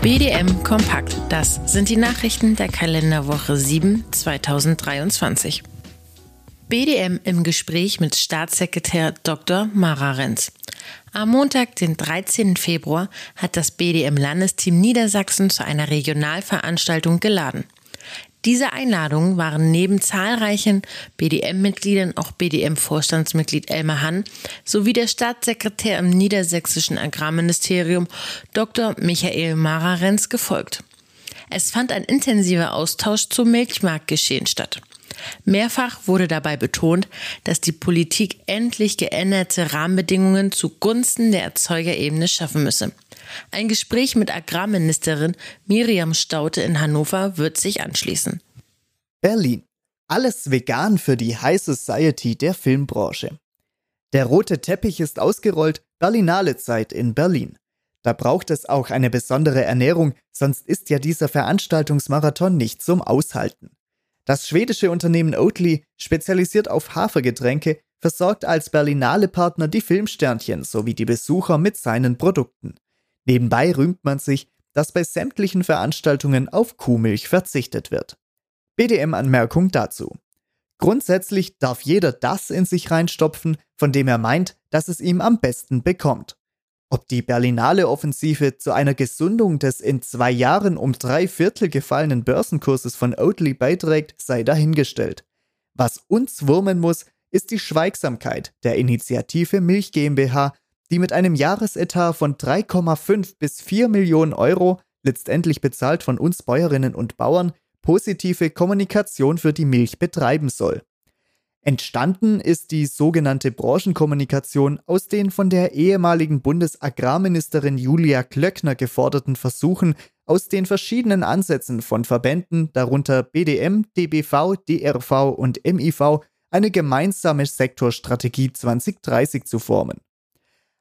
BDM Kompakt. Das sind die Nachrichten der Kalenderwoche 7 2023. BDM im Gespräch mit Staatssekretär Dr. Mara Renz. Am Montag, den 13. Februar, hat das BDM-Landesteam Niedersachsen zu einer Regionalveranstaltung geladen. Diese Einladungen waren neben zahlreichen BDM-Mitgliedern auch BDM-Vorstandsmitglied Elmar Hann sowie der Staatssekretär im niedersächsischen Agrarministerium Dr. Michael Mararenz gefolgt. Es fand ein intensiver Austausch zum Milchmarktgeschehen statt. Mehrfach wurde dabei betont, dass die Politik endlich geänderte Rahmenbedingungen zugunsten der Erzeugerebene schaffen müsse. Ein Gespräch mit Agrarministerin Miriam Staute in Hannover wird sich anschließen. Berlin. Alles vegan für die High Society der Filmbranche. Der rote Teppich ist ausgerollt, Berlinale Zeit in Berlin. Da braucht es auch eine besondere Ernährung, sonst ist ja dieser Veranstaltungsmarathon nicht zum Aushalten. Das schwedische Unternehmen Oatly, spezialisiert auf Hafergetränke, versorgt als Berlinale Partner die Filmsternchen sowie die Besucher mit seinen Produkten. Nebenbei rühmt man sich, dass bei sämtlichen Veranstaltungen auf Kuhmilch verzichtet wird. BDM-Anmerkung dazu. Grundsätzlich darf jeder das in sich reinstopfen, von dem er meint, dass es ihm am besten bekommt. Ob die Berlinale Offensive zu einer Gesundung des in zwei Jahren um drei Viertel gefallenen Börsenkurses von Oatly beiträgt, sei dahingestellt. Was uns wurmen muss, ist die Schweigsamkeit der Initiative Milch GmbH die mit einem Jahresetat von 3,5 bis 4 Millionen Euro, letztendlich bezahlt von uns Bäuerinnen und Bauern, positive Kommunikation für die Milch betreiben soll. Entstanden ist die sogenannte Branchenkommunikation aus den von der ehemaligen Bundesagrarministerin Julia Klöckner geforderten Versuchen, aus den verschiedenen Ansätzen von Verbänden, darunter BDM, DBV, DRV und MIV, eine gemeinsame Sektorstrategie 2030 zu formen.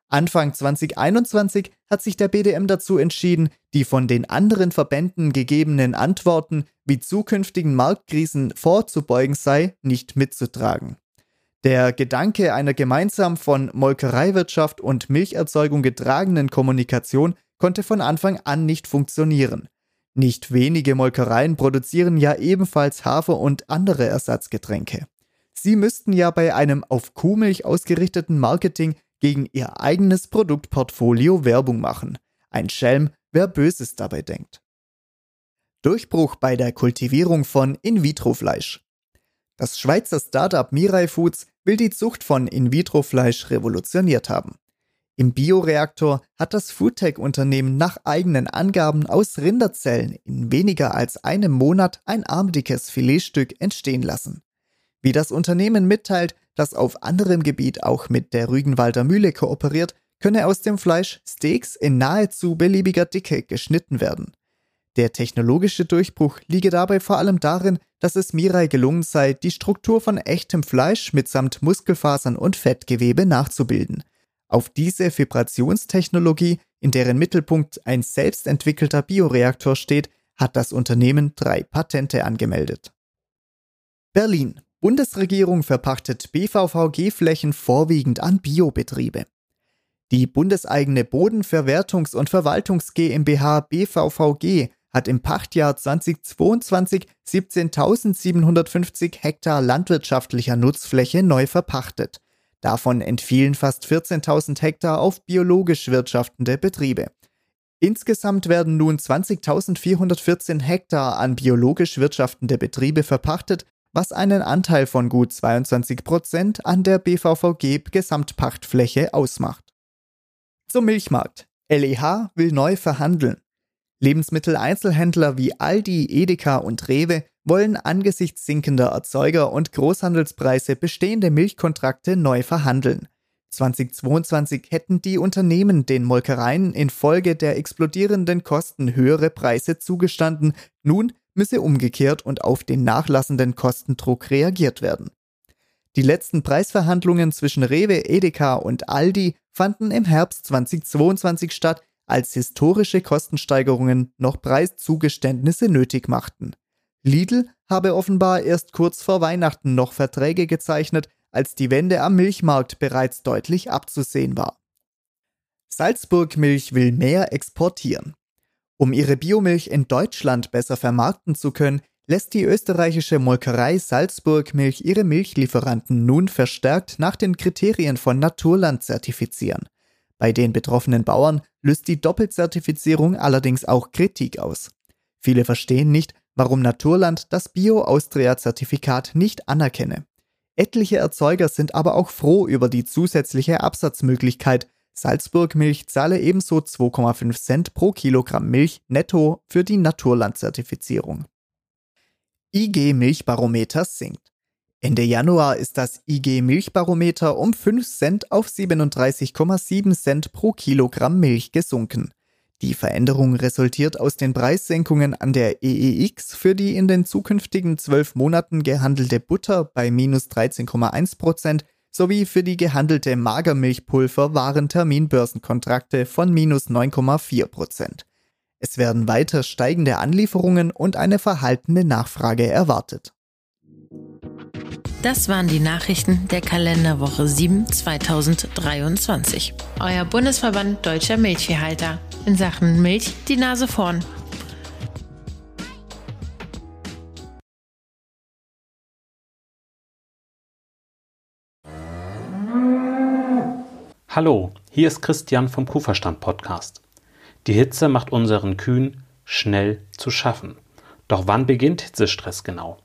Anfang 2021 hat sich der BDM dazu entschieden, die von den anderen Verbänden gegebenen Antworten, wie zukünftigen Marktkrisen vorzubeugen sei, nicht mitzutragen. Der Gedanke einer gemeinsam von Molkereiwirtschaft und Milcherzeugung getragenen Kommunikation konnte von Anfang an nicht funktionieren. Nicht wenige Molkereien produzieren ja ebenfalls Hafer und andere Ersatzgetränke. Sie müssten ja bei einem auf Kuhmilch ausgerichteten Marketing gegen ihr eigenes Produktportfolio Werbung machen. Ein Schelm, wer Böses dabei denkt. Durchbruch bei der Kultivierung von In-vitro-Fleisch. Das Schweizer Startup Mirai Foods will die Zucht von In-vitro-Fleisch revolutioniert haben. Im Bioreaktor hat das Foodtech-Unternehmen nach eigenen Angaben aus Rinderzellen in weniger als einem Monat ein armdickes Filetstück entstehen lassen. Wie das Unternehmen mitteilt, das auf anderem Gebiet auch mit der Rügenwalder Mühle kooperiert, könne aus dem Fleisch Steaks in nahezu beliebiger Dicke geschnitten werden. Der technologische Durchbruch liege dabei vor allem darin, dass es Mirai gelungen sei, die Struktur von echtem Fleisch mitsamt Muskelfasern und Fettgewebe nachzubilden. Auf diese Vibrationstechnologie, in deren Mittelpunkt ein selbstentwickelter Bioreaktor steht, hat das Unternehmen drei Patente angemeldet. Berlin Bundesregierung verpachtet BVVG-Flächen vorwiegend an Biobetriebe. Die bundeseigene Bodenverwertungs- und Verwaltungs GmbH BVVG hat im Pachtjahr 2022 17.750 Hektar landwirtschaftlicher Nutzfläche neu verpachtet. Davon entfielen fast 14.000 Hektar auf biologisch wirtschaftende Betriebe. Insgesamt werden nun 20.414 Hektar an biologisch wirtschaftende Betriebe verpachtet was einen Anteil von gut 22 Prozent an der BVVG Gesamtpachtfläche ausmacht. Zum Milchmarkt. LEH will neu verhandeln. Lebensmitteleinzelhändler wie Aldi, Edeka und Rewe wollen angesichts sinkender Erzeuger- und Großhandelspreise bestehende Milchkontrakte neu verhandeln. 2022 hätten die Unternehmen den Molkereien infolge der explodierenden Kosten höhere Preise zugestanden, nun müsse umgekehrt und auf den nachlassenden Kostendruck reagiert werden. Die letzten Preisverhandlungen zwischen Rewe, Edeka und Aldi fanden im Herbst 2022 statt, als historische Kostensteigerungen noch Preiszugeständnisse nötig machten. Lidl habe offenbar erst kurz vor Weihnachten noch Verträge gezeichnet, als die Wende am Milchmarkt bereits deutlich abzusehen war. Salzburg Milch will mehr exportieren. Um ihre Biomilch in Deutschland besser vermarkten zu können, lässt die österreichische Molkerei Salzburg Milch ihre Milchlieferanten nun verstärkt nach den Kriterien von Naturland zertifizieren. Bei den betroffenen Bauern löst die Doppelzertifizierung allerdings auch Kritik aus. Viele verstehen nicht, warum Naturland das Bio-Austria-Zertifikat nicht anerkenne. Etliche Erzeuger sind aber auch froh über die zusätzliche Absatzmöglichkeit. Salzburg Milch zahle ebenso 2,5 Cent pro Kilogramm Milch netto für die Naturland-Zertifizierung. IG Milchbarometer sinkt. Ende Januar ist das IG Milchbarometer um 5 Cent auf 37,7 Cent pro Kilogramm Milch gesunken. Die Veränderung resultiert aus den Preissenkungen an der EEX für die in den zukünftigen zwölf Monaten gehandelte Butter bei minus 13,1 Prozent sowie für die gehandelte Magermilchpulver Warenterminbörsenkontrakte von minus 9,4 Prozent. Es werden weiter steigende Anlieferungen und eine verhaltene Nachfrage erwartet. Das waren die Nachrichten der Kalenderwoche 7 2023. Euer Bundesverband Deutscher Milchviehhalter. In Sachen Milch die Nase vorn. Hallo, hier ist Christian vom Kuhverstand Podcast. Die Hitze macht unseren Kühen schnell zu schaffen. Doch wann beginnt Hitzestress genau?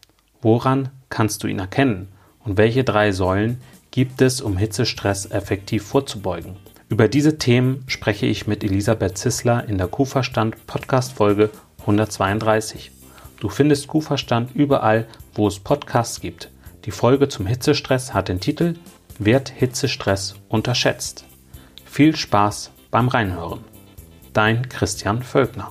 Woran kannst du ihn erkennen? Und welche drei Säulen gibt es, um Hitzestress effektiv vorzubeugen? Über diese Themen spreche ich mit Elisabeth Zissler in der Kuhverstand Podcast Folge 132. Du findest Kuhverstand überall, wo es Podcasts gibt. Die Folge zum Hitzestress hat den Titel Wird Hitzestress unterschätzt? Viel Spaß beim Reinhören. Dein Christian Völkner.